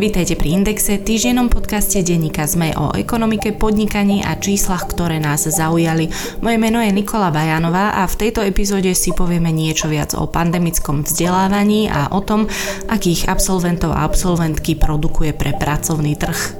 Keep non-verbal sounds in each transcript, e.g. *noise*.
Vítajte pri Indexe, týždennom podcaste denníka ZME o ekonomike, podnikaní a číslach, ktoré nás zaujali. Moje meno je Nikola Bajanová a v tejto epizóde si povieme niečo viac o pandemickom vzdelávaní a o tom, akých absolventov a absolventky produkuje pre pracovný trh.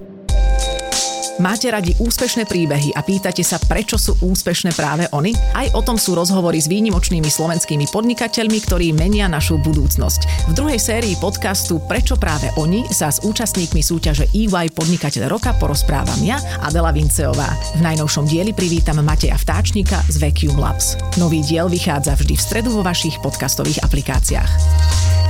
Máte radi úspešné príbehy a pýtate sa, prečo sú úspešné práve oni? Aj o tom sú rozhovory s výnimočnými slovenskými podnikateľmi, ktorí menia našu budúcnosť. V druhej sérii podcastu Prečo práve oni sa s účastníkmi súťaže EY Podnikateľ roka porozprávam ja, Adela Vinceová. V najnovšom dieli privítam Mateja Vtáčnika z Vacuum Labs. Nový diel vychádza vždy v stredu vo vašich podcastových aplikáciách.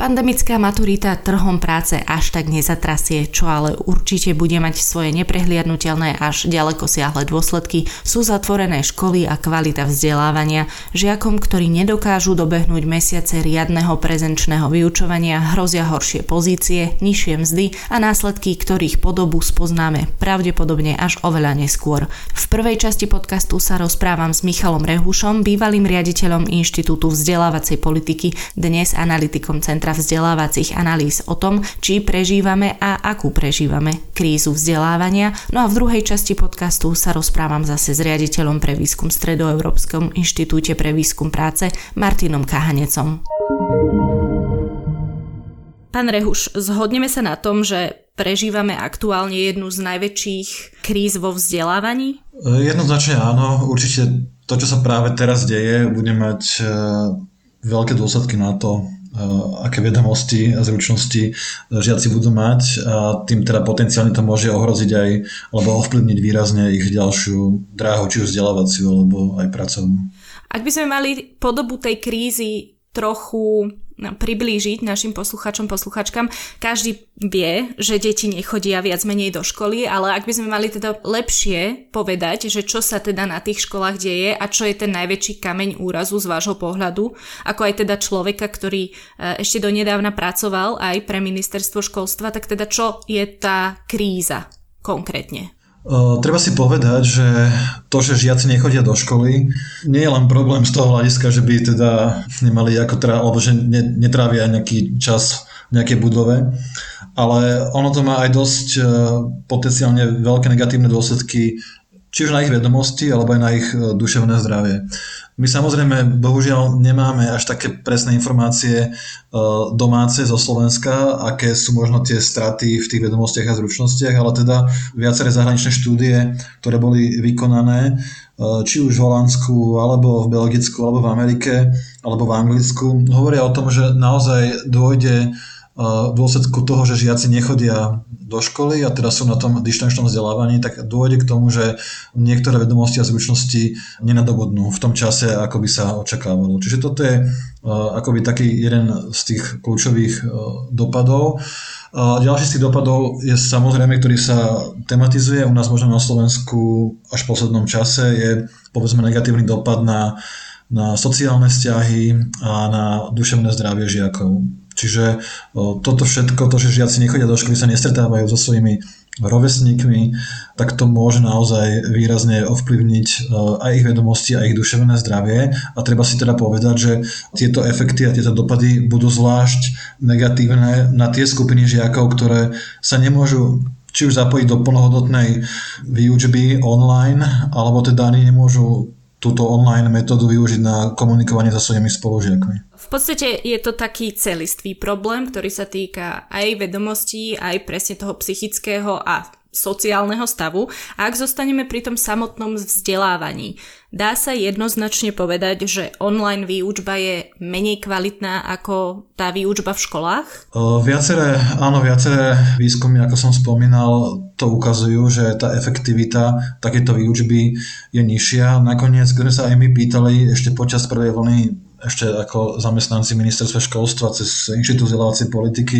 Pandemická maturita trhom práce až tak nezatrasie, čo ale určite bude mať svoje neprehliadnutelné až ďaleko siahle dôsledky, sú zatvorené školy a kvalita vzdelávania. Žiakom, ktorí nedokážu dobehnúť mesiace riadneho prezenčného vyučovania, hrozia horšie pozície, nižšie mzdy a následky, ktorých podobu spoznáme pravdepodobne až oveľa neskôr. V prvej časti podcastu sa rozprávam s Michalom Rehušom, bývalým riaditeľom Inštitútu vzdelávacej politiky, dnes analytikom Centra Centra vzdelávacích analýz o tom, či prežívame a akú prežívame krízu vzdelávania. No a v druhej časti podcastu sa rozprávam zase s riaditeľom pre výskum Stredoeurópskom inštitúte pre výskum práce Martinom Kahanecom. Pán Rehuš, zhodneme sa na tom, že prežívame aktuálne jednu z najväčších kríz vo vzdelávaní? Jednoznačne áno. Určite to, čo sa práve teraz deje, bude mať eh, veľké dôsledky na to, aké vedomosti a zručnosti žiaci budú mať a tým teda potenciálne to môže ohroziť aj alebo ovplyvniť výrazne ich ďalšiu dráhu, či už vzdelávaciu alebo aj pracovnú. Ak by sme mali podobu tej krízy trochu priblížiť našim posluchačom, posluchačkám. Každý vie, že deti nechodia viac menej do školy, ale ak by sme mali teda lepšie povedať, že čo sa teda na tých školách deje a čo je ten najväčší kameň úrazu z vášho pohľadu, ako aj teda človeka, ktorý e, ešte donedávna pracoval aj pre ministerstvo školstva, tak teda čo je tá kríza konkrétne? Treba si povedať, že to, že žiaci nechodia do školy, nie je len problém z toho hľadiska, že by teda nemali ako tra- alebo že netrávia nejaký čas v nejakej budove, ale ono to má aj dosť potenciálne veľké negatívne dôsledky či už na ich vedomosti, alebo aj na ich duševné zdravie. My samozrejme, bohužiaľ, nemáme až také presné informácie e, domáce zo Slovenska, aké sú možno tie straty v tých vedomostiach a zručnostiach, ale teda viaceré zahraničné štúdie, ktoré boli vykonané, e, či už v Holandsku, alebo v Belgicku, alebo v Amerike, alebo v Anglicku, hovoria o tom, že naozaj dôjde v dôsledku toho, že žiaci nechodia do školy a teda sú na tom dištančnom vzdelávaní, tak dôjde k tomu, že niektoré vedomosti a zručnosti nenadobudnú v tom čase, ako by sa očakávalo. Čiže toto je akoby taký jeden z tých kľúčových dopadov. Ďalší z tých dopadov je samozrejme, ktorý sa tematizuje u nás možno na Slovensku až v poslednom čase, je povedzme negatívny dopad na, na sociálne vzťahy a na duševné zdravie žiakov. Čiže toto všetko, to, že žiaci nechodia do školy, sa nestretávajú so svojimi rovesníkmi, tak to môže naozaj výrazne ovplyvniť aj ich vedomosti, aj ich duševné zdravie. A treba si teda povedať, že tieto efekty a tieto dopady budú zvlášť negatívne na tie skupiny žiakov, ktoré sa nemôžu či už zapojiť do plnohodnotnej výučby online, alebo teda ani nemôžu túto online metódu využiť na komunikovanie so svojimi spolužiakmi. V podstate je to taký celistvý problém, ktorý sa týka aj vedomostí, aj presne toho psychického a sociálneho stavu. A ak zostaneme pri tom samotnom vzdelávaní, dá sa jednoznačne povedať, že online výučba je menej kvalitná ako tá výučba v školách? Viaceré, áno, viaceré výskumy, ako som spomínal, to ukazujú, že tá efektivita takéto výučby je nižšia. Nakoniec, keď sa aj my pýtali ešte počas prvej vlny ešte ako zamestnanci ministerstva školstva cez Inštitút vzdelávacej politiky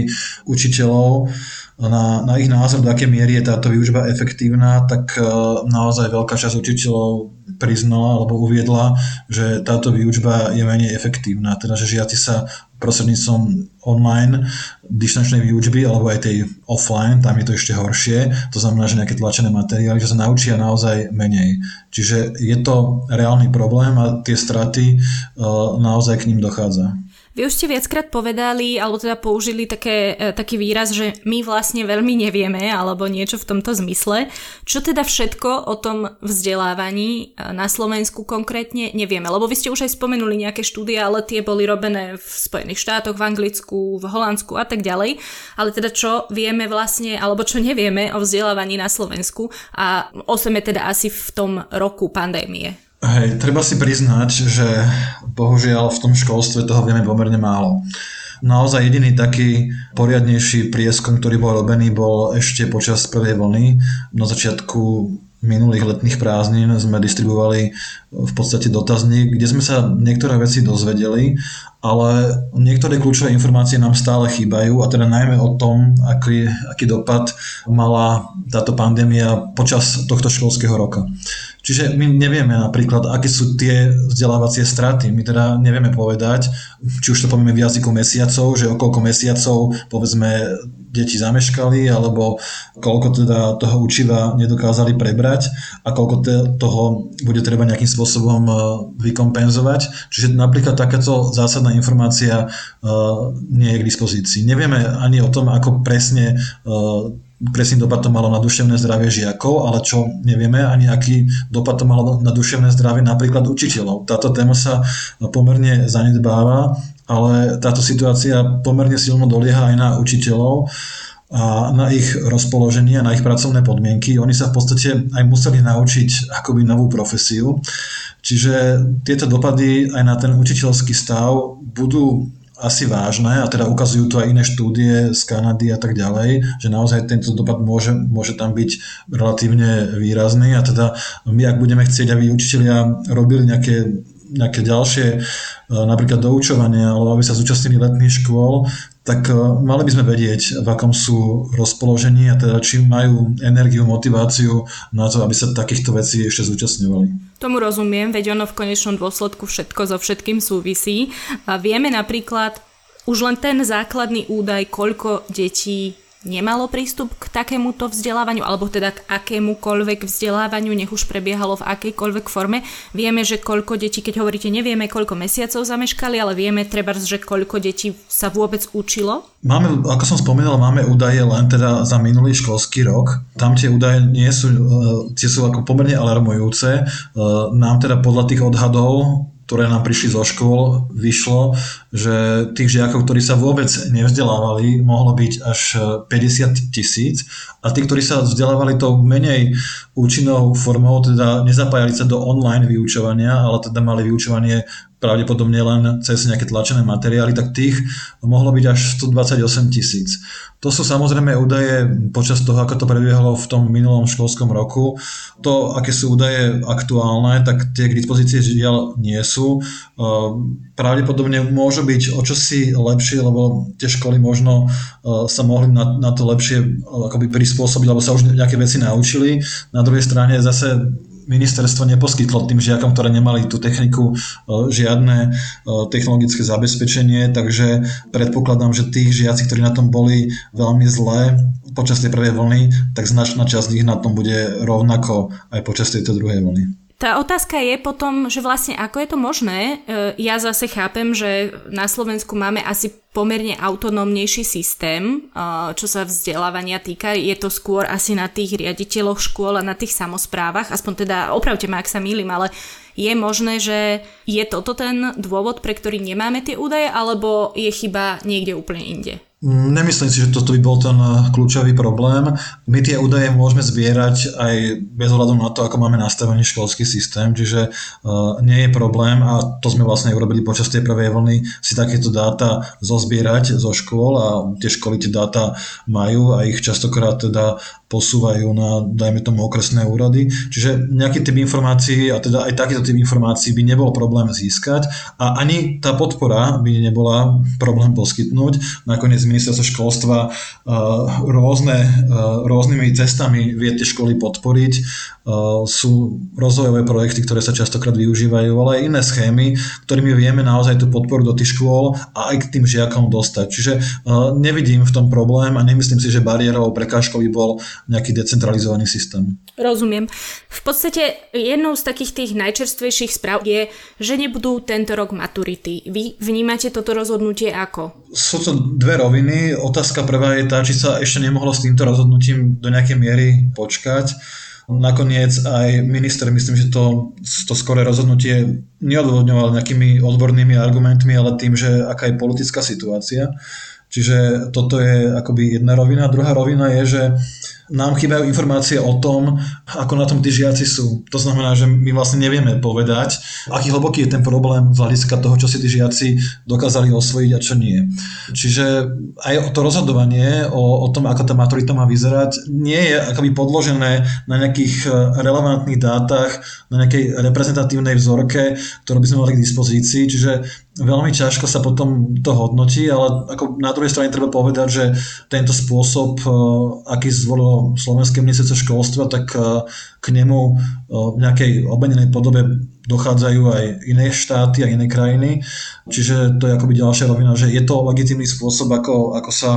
učiteľov, na, na ich názor, do aké miery je táto výučba efektívna, tak e, naozaj veľká časť učiteľov priznala alebo uviedla, že táto výučba je menej efektívna, teda že žiaci sa prostredníctvom online distančnej výučby alebo aj tej offline, tam je to ešte horšie, to znamená, že nejaké tlačené materiály, že sa naučia naozaj menej. Čiže je to reálny problém a tie straty uh, naozaj k ním dochádza. Vy už ste viackrát povedali, alebo teda použili také, e, taký výraz, že my vlastne veľmi nevieme, alebo niečo v tomto zmysle. Čo teda všetko o tom vzdelávaní e, na Slovensku konkrétne nevieme? Lebo vy ste už aj spomenuli nejaké štúdie, ale tie boli robené v Spojených štátoch, v Anglicku, v Holandsku a tak ďalej. Ale teda čo vieme vlastne, alebo čo nevieme o vzdelávaní na Slovensku a oseme teda asi v tom roku pandémie? Hej, treba si priznať, že bohužiaľ v tom školstve toho vieme pomerne málo. Naozaj jediný taký poriadnejší prieskum, ktorý bol robený, bol ešte počas prvej vlny. Na začiatku minulých letných prázdnin sme distribuovali v podstate dotazník, kde sme sa niektoré veci dozvedeli, ale niektoré kľúčové informácie nám stále chýbajú a teda najmä o tom, aký, aký dopad mala táto pandémia počas tohto školského roka. Čiže my nevieme napríklad, aké sú tie vzdelávacie straty. My teda nevieme povedať, či už to povieme v jazyku mesiacov, že o koľko mesiacov povedzme deti zameškali, alebo koľko teda toho učiva nedokázali prebrať a koľko te, toho bude treba nejakým spôsobom e, vykompenzovať. Čiže napríklad takáto zásadná informácia uh, nie je k dispozícii. Nevieme ani o tom, ako presne uh, presný dopad to malo na duševné zdravie žiakov, ale čo nevieme ani aký dopad to malo na duševné zdravie napríklad učiteľov. Táto téma sa pomerne zanedbáva, ale táto situácia pomerne silno dolieha aj na učiteľov a na ich rozpoloženie a na ich pracovné podmienky. Oni sa v podstate aj museli naučiť akoby novú profesiu. Čiže tieto dopady aj na ten učiteľský stav budú asi vážne a teda ukazujú to aj iné štúdie z Kanady a tak ďalej, že naozaj tento dopad môže, môže tam byť relatívne výrazný. A teda my ak budeme chcieť, aby učiteľia robili nejaké nejaké ďalšie e, napríklad doučovanie alebo aby sa zúčastnili letných škôl, tak e, mali by sme vedieť, v akom sú rozpoložení a teda či majú energiu, motiváciu na to, aby sa takýchto vecí ešte zúčastňovali. Tomu rozumiem, veď ono v konečnom dôsledku všetko so všetkým súvisí. A vieme napríklad už len ten základný údaj, koľko detí nemalo prístup k takémuto vzdelávaniu, alebo teda k akémukoľvek vzdelávaniu, nech už prebiehalo v akejkoľvek forme. Vieme, že koľko detí, keď hovoríte, nevieme, koľko mesiacov zameškali, ale vieme treba, že koľko detí sa vôbec učilo? Máme, ako som spomínal, máme údaje len teda za minulý školský rok. Tam tie údaje nie sú, e, tie sú ako pomerne alarmujúce. E, nám teda podľa tých odhadov ktoré nám prišli zo škôl, vyšlo, že tých žiakov, ktorí sa vôbec nevzdelávali, mohlo byť až 50 tisíc. A tí, ktorí sa vzdelávali tou menej účinnou formou, teda nezapájali sa do online vyučovania, ale teda mali vyučovanie pravdepodobne len cez nejaké tlačené materiály, tak tých mohlo byť až 128 tisíc. To sú samozrejme údaje počas toho, ako to prebiehalo v tom minulom školskom roku. To, aké sú údaje aktuálne, tak tie k dispozícii žiaľ nie sú. Ehm, pravdepodobne môžu byť o čosi lepšie, lebo tie školy možno ehm, sa mohli na, na to lepšie akoby prispôsobiť, lebo sa už nejaké veci naučili. Na druhej strane zase ministerstvo neposkytlo tým žiakom, ktoré nemali tú techniku, e, žiadne e, technologické zabezpečenie, takže predpokladám, že tých žiaci, ktorí na tom boli veľmi zlé počas tej prvej vlny, tak značná časť z nich na tom bude rovnako aj počas tejto druhej vlny. Tá otázka je potom, že vlastne ako je to možné. E, ja zase chápem, že na Slovensku máme asi pomerne autonómnejší systém, e, čo sa vzdelávania týka. Je to skôr asi na tých riaditeľoch škôl a na tých samozprávach. Aspoň teda, opravte ma, ak sa mýlim, ale je možné, že je toto ten dôvod, pre ktorý nemáme tie údaje, alebo je chyba niekde úplne inde? Nemyslím si, že toto by bol ten eh, kľúčový problém. My tie údaje môžeme zbierať aj bez ohľadu na to, ako máme nastavený školský systém, čiže uh, nie je problém a to sme vlastne urobili počas tej prvej vlny si takéto dáta zozbierať zo škôl a tie školy tie dáta majú a ich častokrát teda posúvajú na, dajme tomu, okresné úrady. Čiže nejaký typ informácií, a teda aj takýto typ informácií by nebol problém získať a ani tá podpora by nebola problém poskytnúť. Nakoniec ministerstvo školstva rôzne, rôznymi cestami vie tie školy podporiť. Sú rozvojové projekty, ktoré sa častokrát využívajú, ale aj iné schémy, ktorými vieme naozaj tú podporu do tých škôl a aj k tým žiakom dostať. Čiže nevidím v tom problém a nemyslím si, že bariérou prekážkou by bol nejaký decentralizovaný systém. Rozumiem. V podstate jednou z takých tých najčerstvejších správ je, že nebudú tento rok maturity. Vy vnímate toto rozhodnutie ako? Sú to dve roviny. Otázka prvá je tá, či sa ešte nemohlo s týmto rozhodnutím do nejakej miery počkať. Nakoniec aj minister, myslím, že to, to skoré rozhodnutie neodvodňoval nejakými odbornými argumentmi, ale tým, že aká je politická situácia. Čiže toto je akoby jedna rovina. Druhá rovina je, že nám chýbajú informácie o tom, ako na tom tí žiaci sú. To znamená, že my vlastne nevieme povedať, aký hlboký je ten problém z hľadiska toho, čo si tí žiaci dokázali osvojiť a čo nie. Čiže aj to rozhodovanie o, o tom, ako tá maturita má vyzerať, nie je akoby podložené na nejakých e, relevantných dátach, na nejakej reprezentatívnej vzorke, ktorú by sme mali k dispozícii. Čiže veľmi ťažko sa potom to hodnotí, ale ako na druhej strane treba povedať, že tento spôsob, e, aký zvolilo Slovenské ministerstvo školstva, tak e, k nemu e, v nejakej obenenej podobe dochádzajú aj iné štáty a iné krajiny. Čiže to je akoby ďalšia rovina, že je to legitimný spôsob, ako, ako sa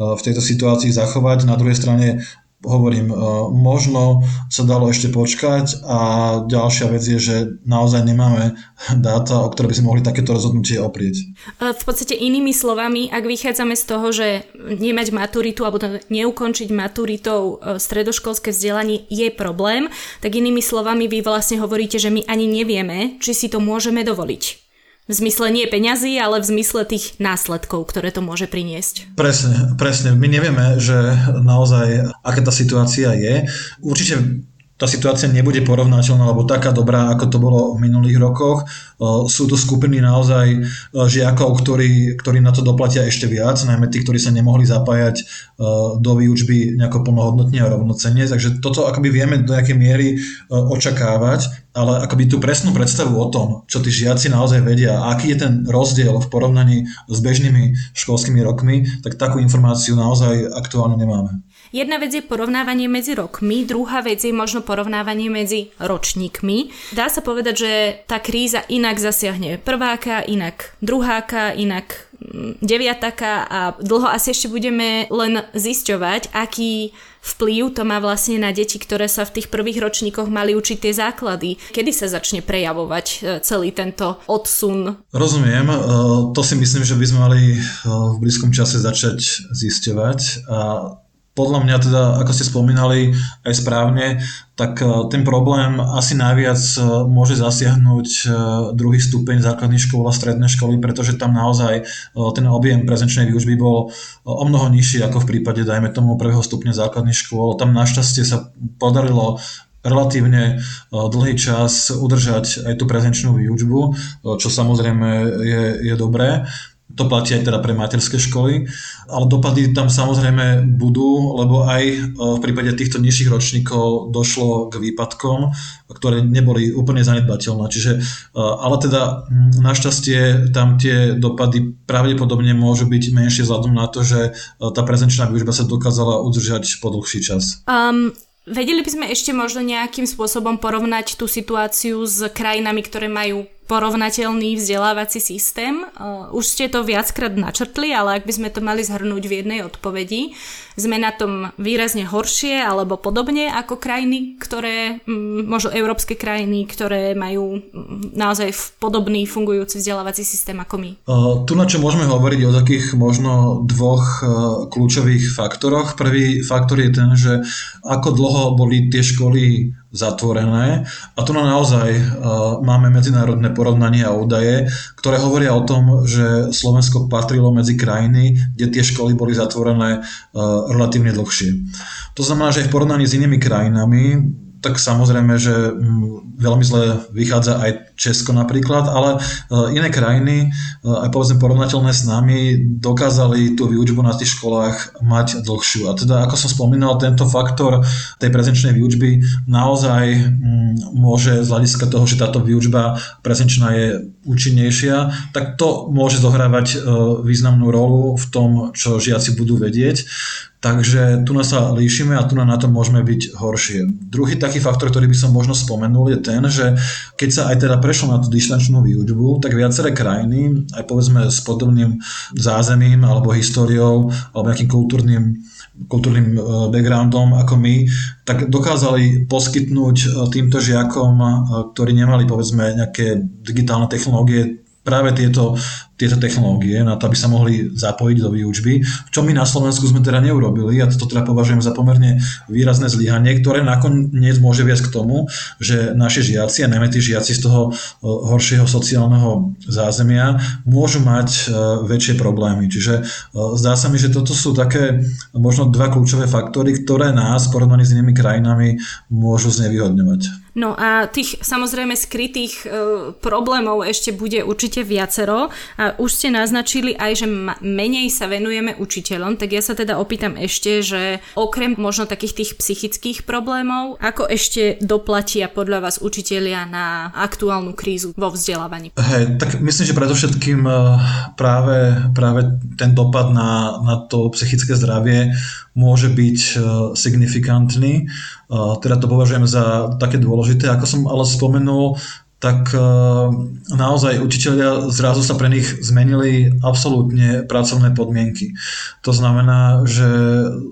v tejto situácii zachovať. Na druhej strane hovorím, e, možno sa dalo ešte počkať a ďalšia vec je, že naozaj nemáme *laughs* dáta, o ktoré by sme mohli takéto rozhodnutie oprieť. E, v podstate inými slovami, ak vychádzame z toho, že nemať maturitu alebo neukončiť maturitou e, stredoškolské vzdelanie je problém, tak inými slovami vy vlastne hovoríte, že my ani nevieme, či si to môžeme dovoliť. V zmysle nie peňazí, ale v zmysle tých následkov, ktoré to môže priniesť. Presne, presne. My nevieme, že naozaj, aká tá situácia je. Určite tá situácia nebude porovnateľná alebo taká dobrá, ako to bolo v minulých rokoch. Sú to skupiny naozaj žiakov, ktorí, ktorí na to doplatia ešte viac, najmä tí, ktorí sa nemohli zapájať do výučby nejako plnohodnotne a rovnocenne. Takže toto akoby vieme do nejakej miery očakávať, ale akoby tú presnú predstavu o tom, čo tí žiaci naozaj vedia, aký je ten rozdiel v porovnaní s bežnými školskými rokmi, tak takú informáciu naozaj aktuálne nemáme. Jedna vec je porovnávanie medzi rokmi, druhá vec je možno porovnávanie medzi ročníkmi. Dá sa povedať, že tá kríza inak zasiahne prváka, inak druháka, inak mm, deviataka a dlho asi ešte budeme len zisťovať, aký vplyv to má vlastne na deti, ktoré sa v tých prvých ročníkoch mali učiť tie základy. Kedy sa začne prejavovať e, celý tento odsun? Rozumiem, e, to si myslím, že by sme mali e, v blízkom čase začať zisťovať a podľa mňa teda, ako ste spomínali aj správne, tak e, ten problém asi najviac e, môže zasiahnuť e, druhý stupeň základných škôl a stredné školy, pretože tam naozaj ten objem prezenčnej výučby bol o mnoho nižší ako v prípade, dajme tomu, prvého stupňa základných škôl. Tam našťastie sa podarilo relatívne dlhý čas udržať aj tú prezenčnú výučbu, čo samozrejme je, je dobré. To platí aj teda pre materské školy, ale dopady tam samozrejme budú, lebo aj e, v prípade týchto nižších ročníkov došlo k výpadkom, ktoré neboli úplne zanedbateľné. Čiže, e, ale teda našťastie tam tie dopady pravdepodobne môžu byť menšie vzhľadom na to, že e, tá prezenčná výužba sa dokázala udržať po dlhší čas. Um, vedeli by sme ešte možno nejakým spôsobom porovnať tú situáciu s krajinami, ktoré majú porovnateľný vzdelávací systém. Už ste to viackrát načrtli, ale ak by sme to mali zhrnúť v jednej odpovedi, sme na tom výrazne horšie alebo podobne ako krajiny, ktoré, možno európske krajiny, ktoré majú naozaj podobný fungujúci vzdelávací systém ako my. Tu na čo môžeme hovoriť o takých možno dvoch kľúčových faktoroch. Prvý faktor je ten, že ako dlho boli tie školy zatvorené. A tu na naozaj uh, máme medzinárodné porovnania a údaje, ktoré hovoria o tom, že Slovensko patrilo medzi krajiny, kde tie školy boli zatvorené uh, relatívne dlhšie. To znamená, že v porovnaní s inými krajinami tak samozrejme, že mm, veľmi zle vychádza aj Česko napríklad, ale iné krajiny, aj povedzme porovnateľné s nami, dokázali tú výučbu na tých školách mať dlhšiu. A teda, ako som spomínal, tento faktor tej prezenčnej výučby naozaj mm, môže z hľadiska toho, že táto výučba prezenčná je účinnejšia, tak to môže zohrávať významnú rolu v tom, čo žiaci budú vedieť. Takže tu sa líšime a tu na to môžeme byť horšie. Druhý taký faktor, ktorý by som možno spomenul, je ten, že keď sa aj teda prešlo na tú distančnú výučbu, tak viaceré krajiny, aj povedzme s podobným zázemím alebo históriou alebo nejakým kultúrnym kultúrnym e, backgroundom ako my, tak dokázali poskytnúť e, týmto žiakom, e, ktorí nemali povedzme nejaké digitálne technológie, práve tieto tieto technológie na to, aby sa mohli zapojiť do výučby, čo my na Slovensku sme teda neurobili a to teda považujem za pomerne výrazné zlyhanie, ktoré nakoniec môže viesť k tomu, že naši žiaci a najmä tí žiaci z toho horšieho sociálneho zázemia môžu mať e, väčšie problémy. Čiže e, zdá sa mi, že toto sú také možno dva kľúčové faktory, ktoré nás v porovnaní s inými krajinami môžu znevýhodňovať. No a tých samozrejme skrytých e, problémov ešte bude určite viacero a už ste naznačili aj, že menej sa venujeme učiteľom, tak ja sa teda opýtam ešte, že okrem možno takých tých psychických problémov, ako ešte doplatia podľa vás učitelia na aktuálnu krízu vo vzdelávaní? Hej, tak myslím, že predovšetkým eh, práve, práve ten dopad na, na to psychické zdravie môže byť eh, signifikantný. Eh, teda to považujem za také dôležité. Ako som ale spomenul, tak eh, naozaj učiteľia zrazu sa pre nich zmenili absolútne pracovné podmienky. To znamená, že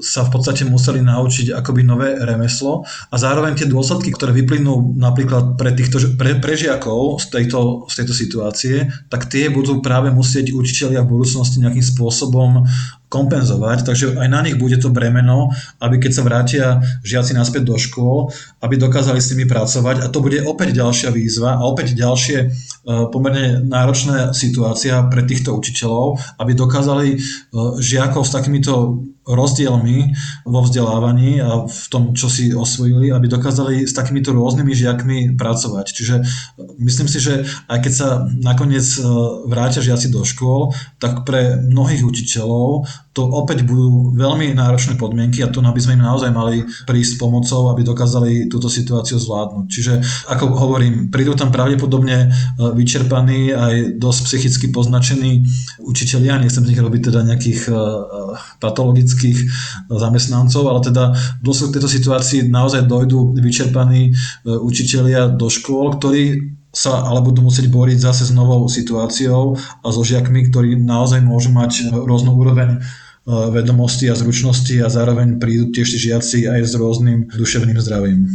sa v podstate museli naučiť akoby nové remeslo a zároveň tie dôsledky, ktoré vyplynú napríklad pre, týchto, pre, pre žiakov z tejto, z tejto situácie, tak tie budú práve musieť učiteľia v budúcnosti nejakým spôsobom kompenzovať, takže aj na nich bude to bremeno, aby keď sa vrátia žiaci naspäť do škôl, aby dokázali s nimi pracovať. A to bude opäť ďalšia výzva a opäť ďalšie e, pomerne náročná situácia pre týchto učiteľov, aby dokázali e, žiakov s takýmito rozdielmi vo vzdelávaní a v tom, čo si osvojili, aby dokázali s takýmito rôznymi žiakmi pracovať. Čiže e, myslím si, že aj keď sa nakoniec e, vrátia žiaci do škôl, tak pre mnohých učiteľov to opäť budú veľmi náročné podmienky a tu by sme im naozaj mali prísť pomocou, aby dokázali túto situáciu zvládnuť. Čiže ako hovorím, prídu tam pravdepodobne e, vyčerpaní aj dosť psychicky poznačení učitelia, nechcem z nich robiť teda nejakých patologických technických zamestnancov, ale teda v dôsledku tejto situácii naozaj dojdú vyčerpaní e, učitelia do škôl, ktorí sa ale budú musieť boriť zase s novou situáciou a so žiakmi, ktorí naozaj môžu mať rôznu úroveň e, vedomosti a zručnosti a zároveň prídu tiež žiaci aj s rôznym duševným zdravím.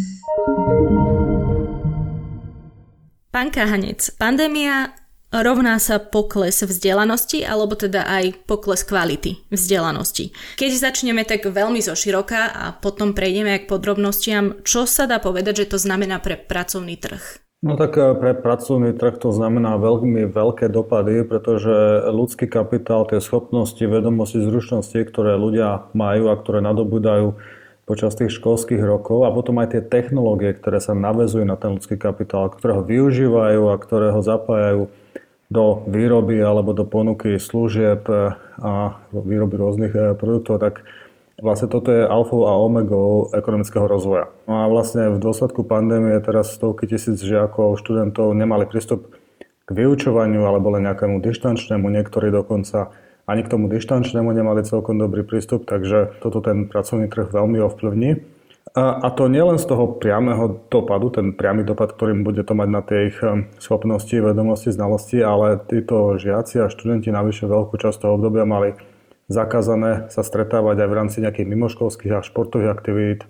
Pán Kahanec, pandémia rovná sa pokles vzdelanosti alebo teda aj pokles kvality vzdelanosti. Keď začneme tak veľmi zo široka a potom prejdeme aj k podrobnostiam, čo sa dá povedať, že to znamená pre pracovný trh? No tak eh, pre pracovný trh to znamená veľmi veľké dopady, pretože ľudský kapitál, tie schopnosti, vedomosti, zručnosti, ktoré ľudia majú a ktoré nadobudajú počas tých školských rokov a potom aj tie technológie, ktoré sa navezujú na ten ľudský kapitál, ktoré ho využívajú a ktoré ho zapájajú do výroby alebo do ponuky služieb e, a výroby rôznych e, produktov, tak vlastne toto je alfou a omegou ekonomického rozvoja. No a vlastne v dôsledku pandémie teraz stovky tisíc žiakov, študentov nemali prístup k vyučovaniu alebo len nejakému dištančnému, niektorí dokonca ani k tomu dištančnému nemali celkom dobrý prístup, takže toto ten pracovný trh veľmi ovplyvní. A, a to nielen z toho priameho dopadu, ten priamy dopad, ktorým bude to mať na tie ich um, schopnosti, vedomosti, znalosti, ale títo žiaci a študenti navyše veľkú časť toho obdobia mali zakázané sa stretávať aj v rámci nejakých mimoškolských a športových aktivít.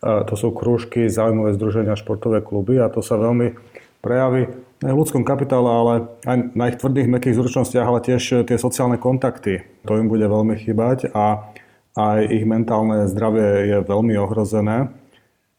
To sú krúžky, zaujímavé združenia, športové kluby a to sa veľmi prejaví v ľudskom kapitále, ale aj na ich tvrdých, mekých zručnostiach, ale tiež tie sociálne kontakty. To im bude veľmi chýbať a aj ich mentálne zdravie je veľmi ohrozené.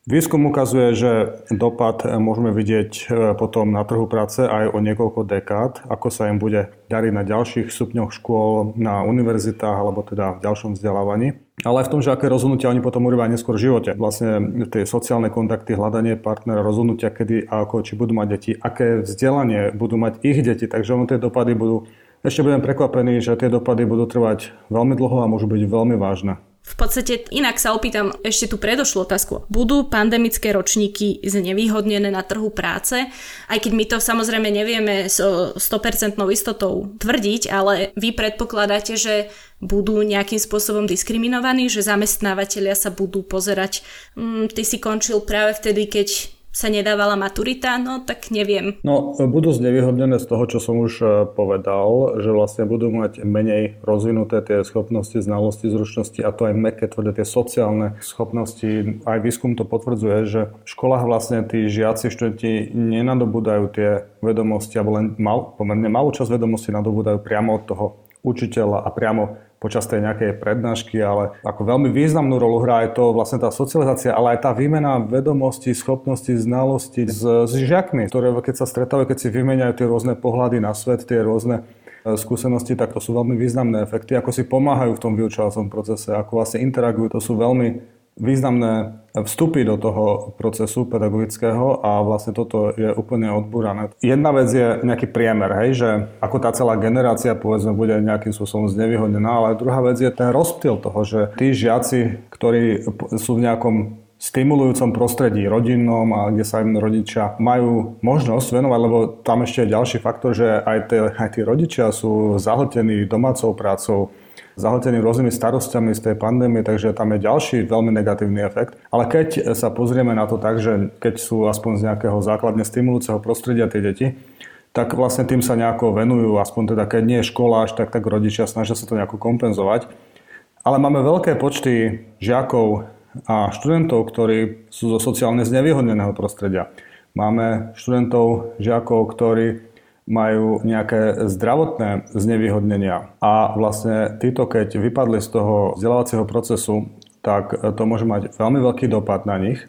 Výskum ukazuje, že dopad môžeme vidieť potom na trhu práce aj o niekoľko dekád, ako sa im bude dariť na ďalších stupňoch škôl, na univerzitách alebo teda v ďalšom vzdelávaní. Ale aj v tom, že aké rozhodnutia oni potom urobia neskôr v živote. Vlastne tie sociálne kontakty, hľadanie partnera, rozhodnutia, kedy a ako, či budú mať deti, aké vzdelanie budú mať ich deti. Takže ono tie dopady budú, ešte budem prekvapený, že tie dopady budú trvať veľmi dlho a môžu byť veľmi vážne. V podstate inak sa opýtam ešte tú predošlú otázku. Budú pandemické ročníky znevýhodnené na trhu práce? Aj keď my to samozrejme nevieme s 100% istotou tvrdiť, ale vy predpokladáte, že budú nejakým spôsobom diskriminovaní, že zamestnávateľia sa budú pozerať, hm, ty si končil práve vtedy, keď sa nedávala maturita, no tak neviem. No, budú znevýhodnené z toho, čo som už e, povedal, že vlastne budú mať menej rozvinuté tie schopnosti, znalosti, zručnosti a to aj meké, tvrdé tie sociálne schopnosti. Aj výskum to potvrdzuje, že v školách vlastne tí žiaci, študenti nenadobúdajú tie vedomosti, alebo len mal, pomerne malú časť vedomostí nadobúdajú priamo od toho učiteľa a priamo počas tej nejakej prednášky, ale ako veľmi významnú rolu hrá aj to vlastne tá socializácia, ale aj tá výmena vedomostí, schopností, znalostí s, s žiakmi, ktoré keď sa stretávajú, keď si vymeniajú tie rôzne pohľady na svet, tie rôzne e, skúsenosti, tak to sú veľmi významné efekty, ako si pomáhajú v tom vyučovacom procese, ako vlastne interagujú, to sú veľmi významné vstupy do toho procesu pedagogického a vlastne toto je úplne odbúrané. Jedna vec je nejaký priemer, hej, že ako tá celá generácia povedzme bude nejakým spôsobom znevýhodnená, ale druhá vec je ten rozptyl toho, že tí žiaci, ktorí sú v nejakom stimulujúcom prostredí rodinnom a kde sa im rodičia majú možnosť venovať, lebo tam ešte je ďalší faktor, že aj, tie, aj tí rodičia sú zahltení domácou prácou, zahltený rôznymi starostiami z tej pandémie, takže tam je ďalší veľmi negatívny efekt. Ale keď sa pozrieme na to tak, že keď sú aspoň z nejakého základne stimulujúceho prostredia tie deti, tak vlastne tým sa nejako venujú, aspoň teda keď nie je škola až tak, tak rodičia snažia sa to nejako kompenzovať. Ale máme veľké počty žiakov a študentov, ktorí sú zo sociálne znevýhodneného prostredia. Máme študentov, žiakov, ktorí majú nejaké zdravotné znevýhodnenia a vlastne títo, keď vypadli z toho vzdelávacieho procesu, tak to môže mať veľmi veľký dopad na nich.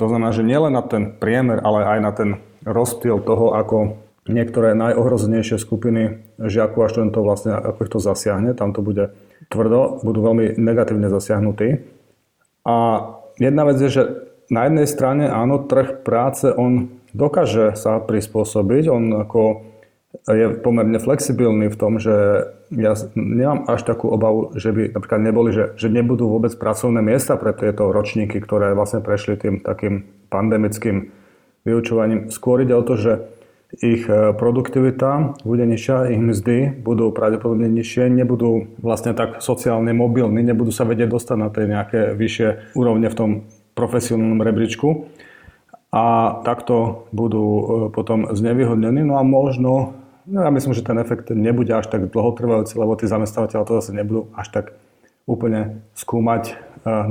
To znamená, že nielen na ten priemer, ale aj na ten rozptyl toho, ako niektoré najohrozenejšie skupiny žiakov a študentov vlastne, ako ich to zasiahne, tam to bude tvrdo, budú veľmi negatívne zasiahnutí. A jedna vec je, že na jednej strane áno, trh práce, on dokáže sa prispôsobiť, on ako je pomerne flexibilný v tom, že ja nemám až takú obavu, že by napríklad neboli, že, že nebudú vôbec pracovné miesta pre tieto ročníky, ktoré vlastne prešli tým takým pandemickým vyučovaním. Skôr ide o to, že ich e, produktivita bude nižšia, ich mzdy budú pravdepodobne nižšie, nebudú vlastne tak sociálne mobilní, nebudú sa vedieť dostať na tie nejaké vyššie úrovne v tom profesionálnom rebríčku a takto budú e, potom znevýhodnení. No a možno No ja myslím, že ten efekt nebude až tak dlhotrvajúci, lebo tí zamestnávateľe to zase nebudú až tak úplne skúmať eh,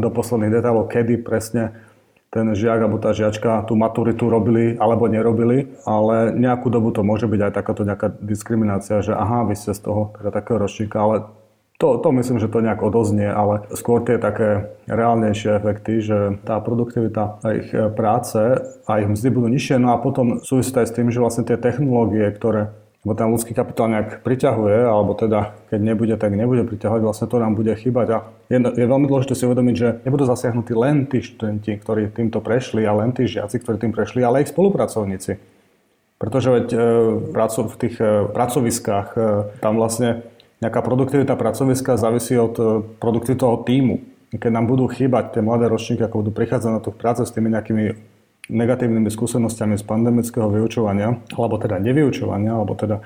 do posledných detailov, kedy presne ten žiak alebo tá žiačka tú maturitu robili alebo nerobili, ale nejakú dobu to môže byť aj takáto nejaká diskriminácia, že aha, vy ste z toho teda takého ročníka, ale to, to myslím, že to nejak odoznie, ale skôr tie také reálnejšie efekty, že tá produktivita ich práce a ich mzdy budú nižšie, no a potom súvisí aj s tým, že vlastne tie technológie, ktoré lebo ten ľudský kapitál nejak priťahuje, alebo teda keď nebude, tak nebude priťahovať, vlastne to nám bude chýbať. A je, je veľmi dôležité si uvedomiť, že nebudú zasiahnutí len tí študenti, ktorí týmto prešli, a len tí žiaci, ktorí tým prešli, ale ich spolupracovníci. Pretože veď e, v tých e, pracoviskách e, tam vlastne nejaká produktivita pracoviska závisí od produktivity toho týmu. Keď nám budú chýbať tie mladé ročníky, ako budú prichádzať na tú prácu s tými nejakými negatívnymi skúsenostiami z pandemického vyučovania, alebo teda nevyučovania, alebo teda,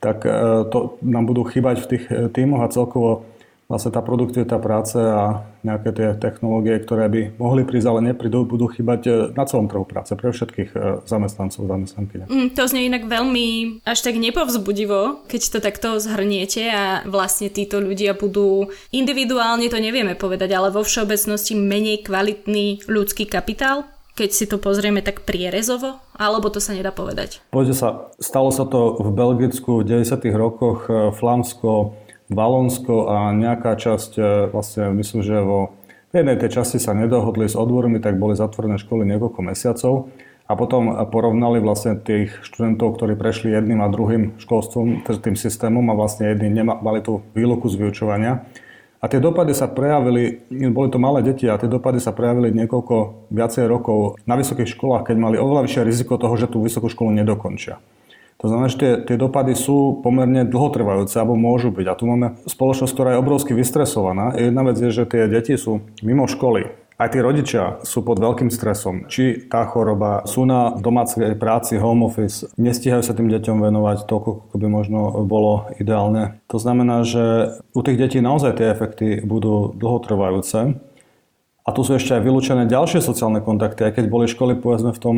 tak e, to nám budú chýbať v tých e, tímoch a celkovo vlastne tá produktivita práce a nejaké tie technológie, ktoré by mohli prísť, ale neprídu, budú chýbať e, na celom trhu práce pre všetkých zamestnancov, zamestnanky. Mm, to znie inak veľmi až tak nepovzbudivo, keď to takto zhrniete a vlastne títo ľudia budú individuálne, to nevieme povedať, ale vo všeobecnosti menej kvalitný ľudský kapitál keď si to pozrieme tak prierezovo, alebo to sa nedá povedať? Poďte sa, stalo sa to v Belgicku v 90. rokoch, e, Flámsko, Valonsko a nejaká časť, e, vlastne myslím, že vo jednej tej časti sa nedohodli s odbormi, tak boli zatvorené školy niekoľko mesiacov a potom porovnali vlastne tých študentov, ktorí prešli jedným a druhým školstvom, tým systémom a vlastne jedni mali tú výluku z vyučovania. A tie dopady sa prejavili, boli to malé deti a tie dopady sa prejavili niekoľko viacej rokov na vysokých školách, keď mali oveľa vyššie riziko toho, že tú vysokú školu nedokončia. To znamená, že tie, tie dopady sú pomerne dlhotrvajúce alebo môžu byť. A tu máme spoločnosť, ktorá je obrovsky vystresovaná. Jedna vec je, že tie deti sú mimo školy. Aj tí rodičia sú pod veľkým stresom. Či tá choroba, sú na domácej práci, home office, nestíhajú sa tým deťom venovať toľko, ako by možno bolo ideálne. To znamená, že u tých detí naozaj tie efekty budú dlhotrvajúce. A tu sú ešte aj vylúčené ďalšie sociálne kontakty, aj keď boli školy povedzme v tom,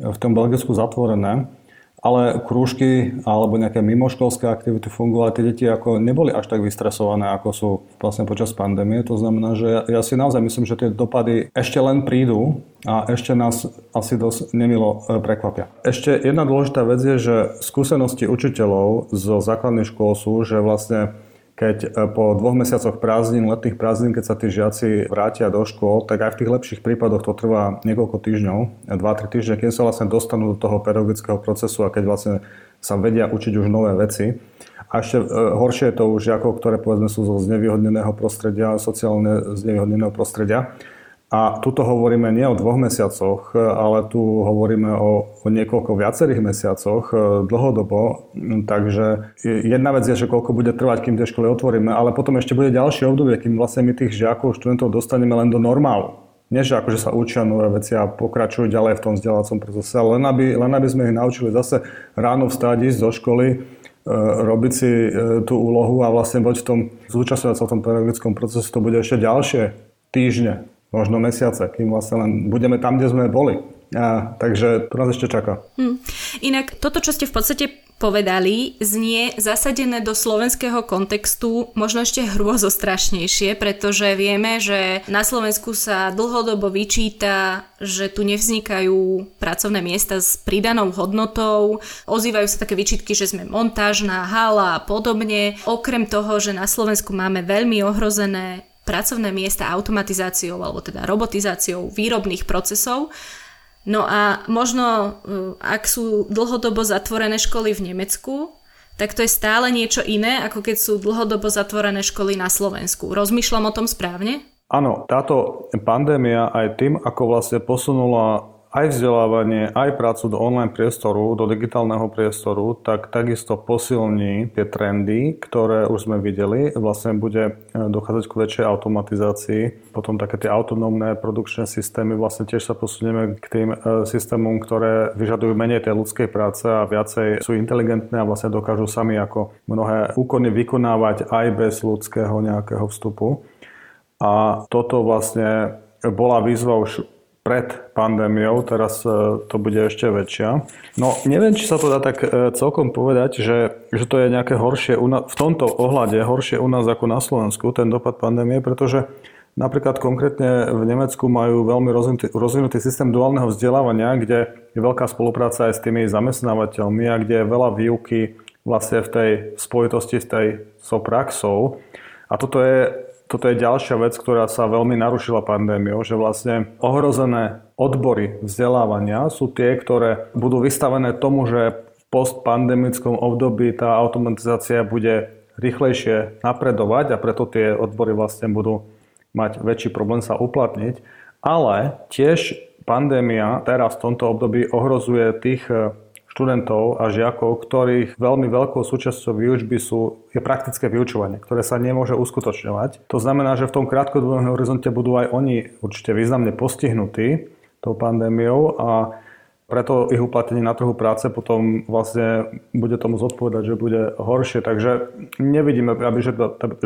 v tom Belgicku zatvorené ale krúžky alebo nejaké mimoškolské aktivity fungovali. Tie deti ako neboli až tak vystresované, ako sú vlastne počas pandémie. To znamená, že ja, si naozaj myslím, že tie dopady ešte len prídu a ešte nás asi dosť nemilo e, prekvapia. Ešte jedna dôležitá vec je, že skúsenosti učiteľov zo základných škôl sú, že vlastne keď e, po dvoch mesiacoch prázdnin, letných prázdnin, keď sa tí žiaci vrátia do škôl, tak aj v tých lepších prípadoch to trvá niekoľko týždňov, 2-3 týždne, keď sa vlastne dostanú do toho pedagogického procesu a keď vlastne sa vedia učiť už nové veci. A ešte e, horšie je to už žiakov, ktoré povedzme sú zo znevýhodneného prostredia, sociálne znevýhodneného prostredia a tuto hovoríme nie o dvoch mesiacoch, ale tu hovoríme o, o niekoľko viacerých mesiacoch e, dlhodobo. Takže jedna vec je, že koľko bude trvať, kým tie školy otvoríme, ale potom ešte bude ďalšie obdobie, kým vlastne my tých žiakov, študentov dostaneme len do normálu. Nie, že akože sa učia nové veci a pokračujú ďalej v tom vzdelávacom procese, ale len aby, len aby sme ich naučili zase ráno vstáť, ísť do školy, e, robiť si e, tú úlohu a vlastne buď v tom zúčastňovať sa v tom pedagogickom procese, to bude ešte ďalšie týždne možno mesiace, kým vlastne len budeme tam, kde sme boli. A, takže to nás ešte čaká. Hm. Inak toto, čo ste v podstate povedali, znie zasadené do slovenského kontextu možno ešte hrôzo strašnejšie, pretože vieme, že na Slovensku sa dlhodobo vyčíta, že tu nevznikajú pracovné miesta s pridanou hodnotou, ozývajú sa také vyčítky, že sme montážna hala a podobne. Okrem toho, že na Slovensku máme veľmi ohrozené pracovné miesta automatizáciou alebo teda robotizáciou výrobných procesov. No a možno, e, ak sú dlhodobo zatvorené školy v Nemecku, tak to je stále niečo iné, ako keď sú dlhodobo zatvorené školy na Slovensku. Rozmýšľam o tom správne? Áno, táto pandémia aj tým, ako vlastne posunula aj vzdelávanie, aj prácu do online priestoru, do digitálneho priestoru, tak takisto posilní tie trendy, ktoré už sme videli. Vlastne bude e, dochádzať k väčšej automatizácii. Potom také tie autonómne produkčné systémy, vlastne tiež sa posunieme k tým e, systémom, ktoré vyžadujú menej tej ľudskej práce a viacej sú inteligentné a vlastne dokážu sami ako mnohé úkony vykonávať aj bez ľudského nejakého vstupu. A toto vlastne bola výzva už pred pandémiou, teraz e, to bude ešte väčšia. No neviem, či sa to dá tak e, celkom povedať, že, že to je nejaké horšie, v tomto ohľade horšie u nás ako na Slovensku, ten dopad pandémie, pretože napríklad konkrétne v Nemecku majú veľmi rozvinutý, rozvinutý systém duálneho vzdelávania, kde je veľká spolupráca aj s tými zamestnávateľmi a kde je veľa výuky vlastne v tej spojitosti s tej so praxou. A toto je toto je ďalšia vec, ktorá sa veľmi narušila pandémiou, že vlastne ohrozené odbory vzdelávania sú tie, ktoré budú vystavené tomu, že v postpandemickom období tá automatizácia bude rýchlejšie napredovať a preto tie odbory vlastne budú mať väčší problém sa uplatniť. Ale tiež pandémia teraz v tomto období ohrozuje tých študentov a žiakov, ktorých veľmi veľkou súčasťou výučby sú, je praktické vyučovanie, ktoré sa nemôže uskutočňovať. To znamená, že v tom krátkodobom horizonte budú aj oni určite významne postihnutí tou pandémiou a preto ich uplatnenie na trhu práce potom vlastne bude tomu zodpovedať, že bude horšie. Takže nevidíme, aby, že,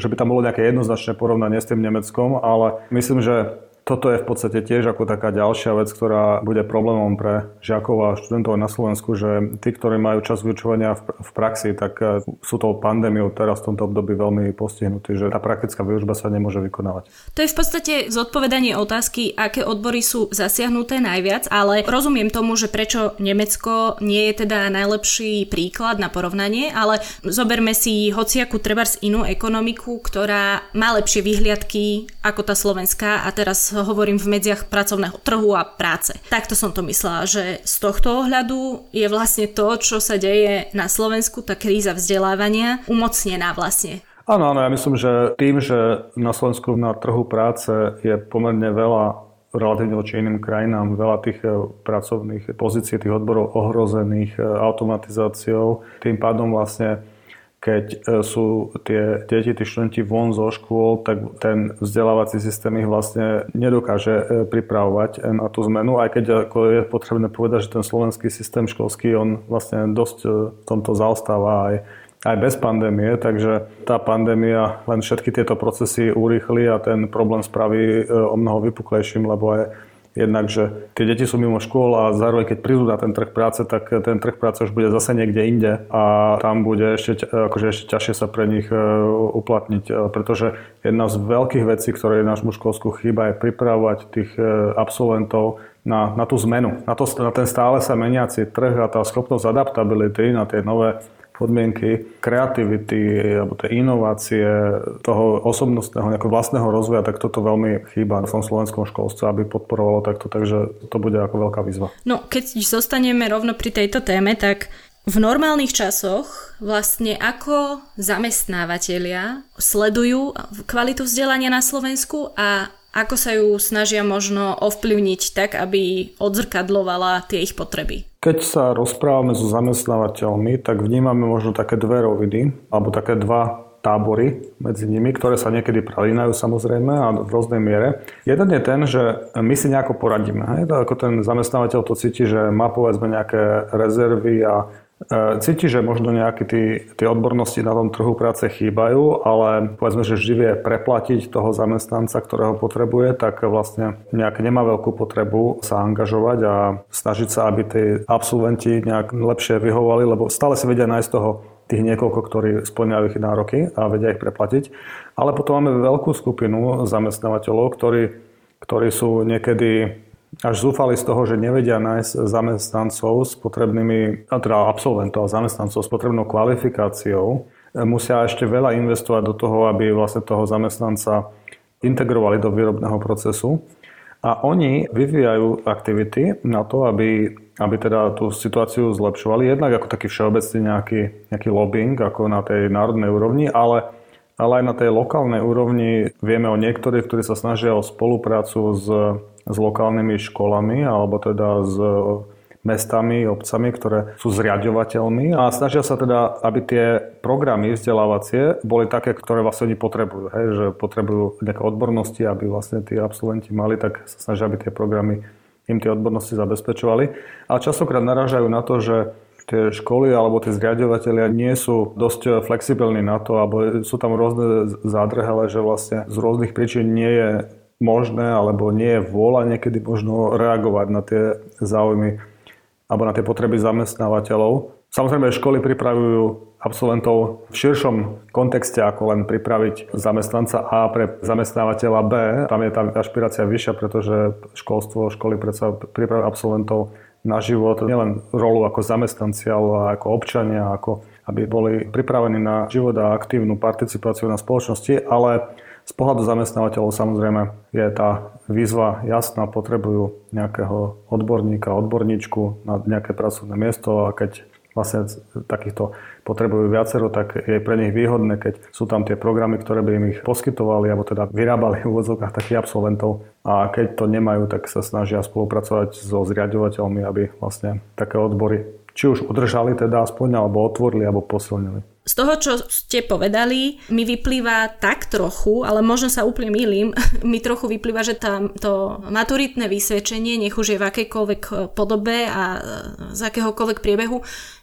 by tam bolo nejaké jednoznačné porovnanie s tým Nemeckom, ale myslím, že toto je v podstate tiež ako taká ďalšia vec, ktorá bude problémom pre žiakov a študentov na Slovensku, že tí, ktorí majú čas vyučovania v, praxi, tak e, sú tou pandémiou teraz v tomto období veľmi postihnutí, že tá praktická výučba sa nemôže vykonávať. To je v podstate zodpovedanie otázky, aké odbory sú zasiahnuté najviac, ale rozumiem tomu, že prečo Nemecko nie je teda najlepší príklad na porovnanie, ale zoberme si hociakú trebárs inú ekonomiku, ktorá má lepšie vyhliadky ako tá slovenská a teraz hovorím v medziach pracovného trhu a práce. Takto som to myslela, že z tohto ohľadu je vlastne to, čo sa deje na Slovensku, tá kríza vzdelávania, umocnená vlastne. Áno, áno, ja myslím, že tým, že na Slovensku na trhu práce je pomerne veľa relatívne voči iným krajinám veľa tých eh, pracovných pozícií, tých odborov ohrozených eh, automatizáciou. Tým pádom vlastne keď e, sú tie deti, tí študenti von zo škôl, tak ten vzdelávací systém ich vlastne nedokáže e, pripravovať na tú zmenu, aj keď ako je potrebné povedať, že ten slovenský systém školský, on vlastne dosť e, v tomto zaostáva aj, aj bez pandémie, takže tá pandémia len všetky tieto procesy urýchli a ten problém spraví o mnoho vypuklejším, lebo aj Jednak, že tie deti sú mimo škôl a zároveň, keď prídu na ten trh práce, tak ten trh práce už bude zase niekde inde a tam bude ešte, akože ešte ťažšie sa pre nich e, uplatniť, e, pretože jedna z veľkých vecí, ktoré je nášmu školsku chýba, je pripravovať tých e, absolventov na, na tú zmenu, na, to, na ten stále sa meniaci trh a tá schopnosť adaptability na tie nové podmienky kreativity alebo tie inovácie, toho osobnostného nejakého vlastného rozvoja, tak toto veľmi chýba v tom slovenskom školstve, aby podporovalo takto, takže to bude ako veľká výzva. No, keď zostaneme rovno pri tejto téme, tak v normálnych časoch vlastne ako zamestnávateľia sledujú kvalitu vzdelania na Slovensku a ako sa ju snažia možno ovplyvniť tak, aby odzrkadlovala tie ich potreby? Keď sa rozprávame so zamestnávateľmi, tak vnímame možno také dve roviny, alebo také dva tábory medzi nimi, ktoré sa niekedy pralínajú samozrejme a v rôznej miere. Jeden je ten, že my si nejako poradíme. Hej? Ako ten zamestnávateľ to cíti, že má povedzme nejaké rezervy a cíti, že možno nejaké tie odbornosti na tom trhu práce chýbajú, ale povedzme, že vždy preplatiť toho zamestnanca, ktorého potrebuje, tak vlastne nejak nemá veľkú potrebu sa angažovať a snažiť sa, aby tí absolventi nejak lepšie vyhovovali, lebo stále si vedia nájsť toho tých niekoľko, ktorí splňajú ich nároky a vedia ich preplatiť. Ale potom máme veľkú skupinu zamestnávateľov, ktorí, ktorí sú niekedy až zúfali z toho, že nevedia nájsť zamestnancov s potrebnými, teda absolventov a zamestnancov s potrebnou kvalifikáciou. Musia ešte veľa investovať do toho, aby vlastne toho zamestnanca integrovali do výrobného procesu. A oni vyvíjajú aktivity na to, aby, aby teda tú situáciu zlepšovali. Jednak ako taký všeobecný nejaký, nejaký lobbying, ako na tej národnej úrovni, ale, ale aj na tej lokálnej úrovni vieme o niektorých, ktorí sa snažia o spoluprácu s s lokálnymi školami alebo teda s mestami, obcami, ktoré sú zriadovateľmi a snažia sa teda, aby tie programy vzdelávacie boli také, ktoré vlastne oni potrebujú. Hej, že potrebujú nejaké odbornosti, aby vlastne tí absolventi mali, tak sa snažia, aby tie programy im tie odbornosti zabezpečovali. A častokrát narážajú na to, že tie školy alebo tie zriadovateľia nie sú dosť flexibilní na to, alebo sú tam rôzne zádrhele, že vlastne z rôznych príčin nie je možné alebo nie je vôľa niekedy možno reagovať na tie záujmy alebo na tie potreby zamestnávateľov. Samozrejme, školy pripravujú absolventov v širšom kontexte, ako len pripraviť zamestnanca A pre zamestnávateľa B. Tam je tá ašpirácia vyššia, pretože školstvo, školy predsa pripravujú absolventov na život, nielen rolu ako zamestnanci, ale ako občania, ako aby boli pripravení na život a aktívnu participáciu na spoločnosti, ale z pohľadu zamestnávateľov samozrejme je tá výzva jasná, potrebujú nejakého odborníka, odborníčku na nejaké pracovné miesto a keď vlastne takýchto potrebujú viacero, tak je pre nich výhodné, keď sú tam tie programy, ktoré by im ich poskytovali alebo teda vyrábali v úvodzovkách takých absolventov a keď to nemajú, tak sa snažia spolupracovať so zriadovateľmi, aby vlastne také odbory či už udržali teda aspoň, alebo otvorili, alebo posilnili. Z toho, čo ste povedali, mi vyplýva tak trochu, ale možno sa úplne milím, *laughs* mi trochu vyplýva, že tá, to maturitné vysvedčenie, nech už je v akejkoľvek eh, podobe a eh, z akéhokoľvek priebehu,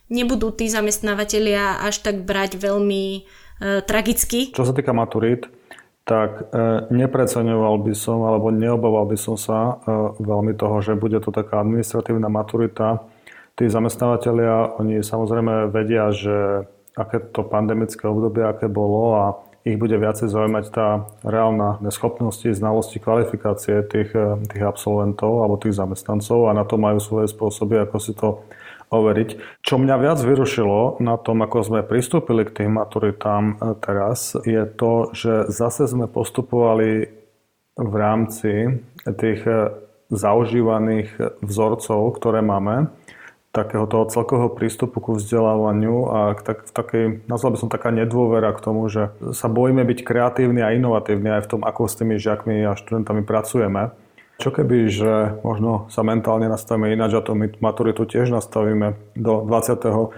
nebudú tí zamestnávateľia až tak brať veľmi e, tragicky. Čo sa týka maturít, tak e, nepreceňoval by som alebo neobával by som sa e, veľmi toho, že bude to taká administratívna maturita. Tí zamestnávateľia, oni samozrejme vedia, že aké to pandemické obdobie, aké bolo a ich bude viacej zaujímať tá reálna neschopnosti, znalosti, kvalifikácie tých, e, tých absolventov alebo tých zamestnancov a na to majú svoje spôsoby, ako si to overiť. Čo mňa viac vyrušilo na tom, ako sme pristúpili k tým maturitám e, teraz, je to, že zase sme postupovali v rámci tých e, zaužívaných vzorcov, ktoré máme, takého toho celkového prístupu ku vzdelávaniu a tak, v takej, nazval by som taká nedôvera k tomu, že sa bojíme byť kreatívni a inovatívni aj v tom, ako s tými žiakmi a študentami pracujeme. Čo keby, že možno sa mentálne nastavíme ináč a to my maturitu tiež nastavíme do 21.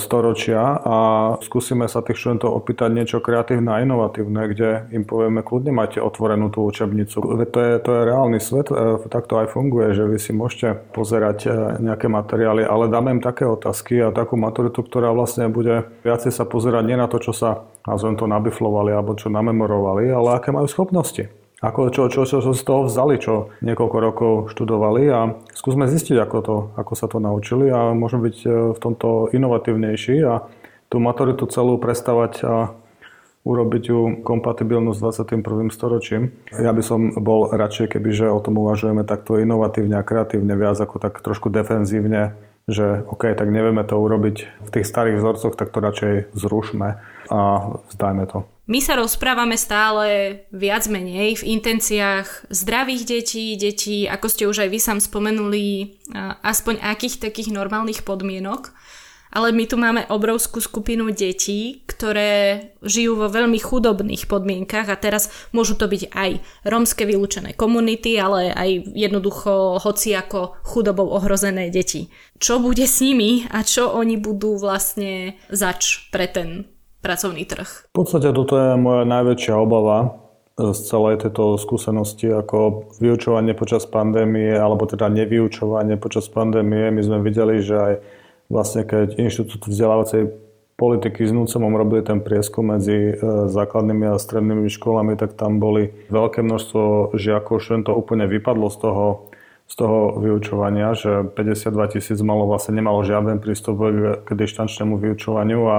storočia a skúsime sa tých študentov opýtať niečo kreatívne a inovatívne, kde im povieme, kľudne máte otvorenú tú učebnicu. To je, to je reálny svet, e, tak to aj funguje, že vy si môžete pozerať e, nejaké materiály, ale dáme im také otázky a takú maturitu, ktorá vlastne bude viacej sa pozerať nie na to, čo sa nazvem to nabiflovali alebo čo namemorovali, ale aké majú schopnosti. Ako, čo, čo, čo, čo z toho vzali, čo niekoľko rokov študovali a skúsme zistiť, ako, to, ako sa to naučili a môžeme byť e, v tomto inovatívnejší a tú maturitu celú prestavať a urobiť ju kompatibilnú s 21. storočím. Ja by som bol radšej, kebyže o tom uvažujeme takto inovatívne a kreatívne viac ako tak trošku defenzívne, že OK, tak nevieme to urobiť v tých starých vzorcoch, tak to radšej zrušme a vzdajme to. My sa rozprávame stále viac menej v intenciách zdravých detí, detí, ako ste už aj vy sám spomenuli, aspoň akých takých normálnych podmienok. Ale my tu máme obrovskú skupinu detí, ktoré žijú vo veľmi chudobných podmienkach a teraz môžu to byť aj rómske vylúčené komunity, ale aj jednoducho hoci ako chudobou ohrozené deti. Čo bude s nimi a čo oni budú vlastne zač pre ten pracovný trh? V podstate toto je moja najväčšia obava z celej tejto skúsenosti ako vyučovanie počas pandémie alebo teda nevyučovanie počas pandémie. My sme videli, že aj vlastne keď Inštitút vzdelávacej politiky s NUCEMom robili ten prieskum medzi e, základnými a strednými školami, tak tam boli veľké množstvo žiakov, študentov úplne vypadlo z toho, z toho vyučovania, že 52 tisíc malo vlastne nemalo žiaden prístup k dištančnému vyučovaniu a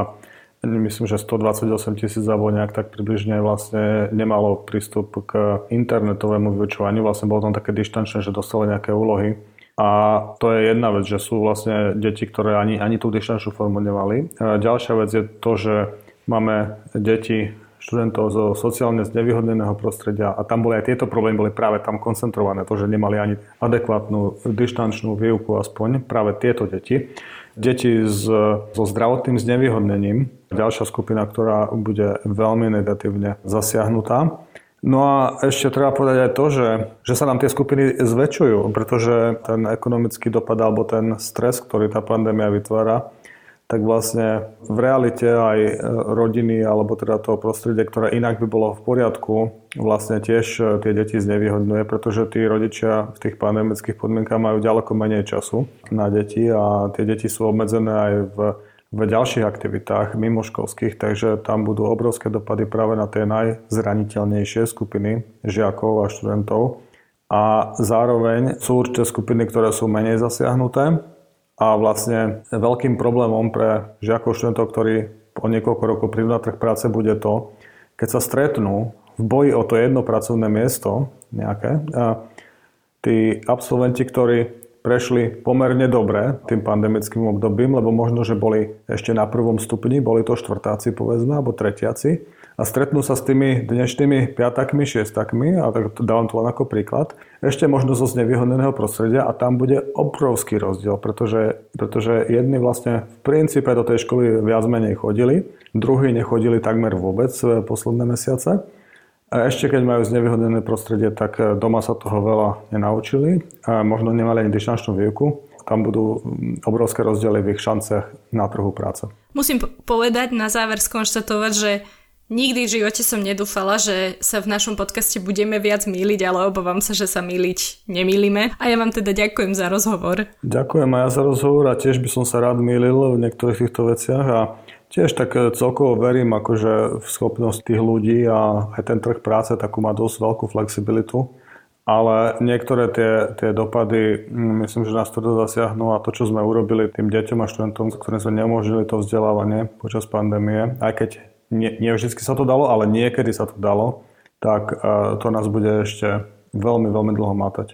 myslím, že 128 tisíc alebo nejak tak približne vlastne nemalo prístup k internetovému vyučovaniu. Vlastne bolo tam také dištančné, že dostali nejaké úlohy. A to je jedna vec, že sú vlastne deti, ktoré ani, ani tú dištančnú formu nemali. A ďalšia vec je to, že máme deti študentov zo sociálne znevýhodneného prostredia a tam boli aj tieto problémy, boli práve tam koncentrované, to, že nemali ani adekvátnu dištančnú výuku aspoň, práve tieto deti. Deti s, so zdravotným znevýhodnením, ďalšia skupina, ktorá bude veľmi negatívne zasiahnutá. No a ešte treba povedať aj to, že, že sa nám tie skupiny zväčšujú, pretože ten ekonomický dopad alebo ten stres, ktorý tá pandémia vytvára, tak vlastne v realite aj e, rodiny alebo teda toho prostredia, ktoré inak by bolo v poriadku, vlastne tiež e, tie deti znevýhodňuje, pretože tí rodičia v tých pandemických podmienkach majú ďaleko menej času na deti a tie deti sú obmedzené aj v, v ďalších aktivitách mimoškolských, takže tam budú obrovské dopady práve na tie najzraniteľnejšie skupiny žiakov a študentov. A zároveň sú určité skupiny, ktoré sú menej zasiahnuté, a vlastne veľkým problémom pre žiakov študentov, ktorí o niekoľko rokov prídu na trh práce, bude to, keď sa stretnú v boji o to jedno pracovné miesto nejaké, a tí absolventi, ktorí prešli pomerne dobre tým pandemickým obdobím, lebo možno, že boli ešte na prvom stupni, boli to štvrtáci povedzme, alebo tretiaci. A stretnú sa s tými dnešnými piatakmi, šiestakmi, a tak dávam to len ako príklad, ešte možno zo znevýhodneného prostredia a tam bude obrovský rozdiel, pretože, pretože jedni vlastne v princípe do tej školy viac menej chodili, druhí nechodili takmer vôbec posledné mesiace a ešte keď majú znevýhodnené prostredie, tak eh, doma sa toho veľa nenaučili a možno nemali ani dištančnú výuku. Tam budú mm, obrovské rozdiely v ich šanciach na trhu práce. Musím povedať na záver skonštatovať, že Nikdy v živote som nedúfala, že sa v našom podcaste budeme viac míliť, ale obávam sa, že sa míliť nemýlime. A ja vám teda ďakujem za rozhovor. Ďakujem aj ja za rozhovor a tiež by som sa rád mýlil v niektorých týchto veciach a Tiež tak e, celkovo verím akože v schopnosť tých ľudí a aj ten trh práce takú má dosť veľkú flexibilitu. Ale niektoré tie, tie dopady, mm, myslím, že nás to zasiahnu a to, čo sme urobili tým deťom a študentom, ktorým sme neumožnili to vzdelávanie počas pandémie, aj keď nie, nie vždy sa to dalo, ale niekedy sa to dalo, tak e, to nás bude ešte veľmi, veľmi dlho mátať.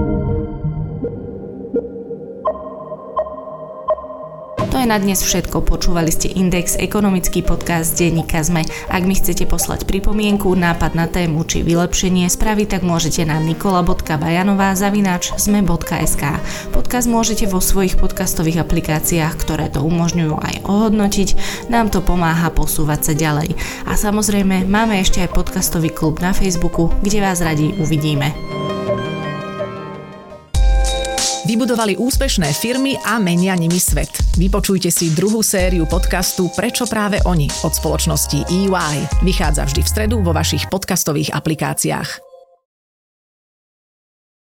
je na dnes všetko. Počúvali ste Index, ekonomický podcast denníka ZME. Ak mi chcete poslať pripomienku, nápad na tému či vylepšenie, spraviť tak môžete na nikola.bajanová zavináč zme.sk. Podcast môžete vo svojich podcastových aplikáciách, ktoré to umožňujú aj ohodnotiť. Nám to pomáha posúvať sa ďalej. A samozrejme, máme ešte aj podcastový klub na Facebooku, kde vás radi uvidíme. Vybudovali úspešné firmy a menia nimi svet. Vypočujte si druhú sériu podcastu Prečo práve oni od spoločnosti EY. Vychádza vždy v stredu vo vašich podcastových aplikáciách.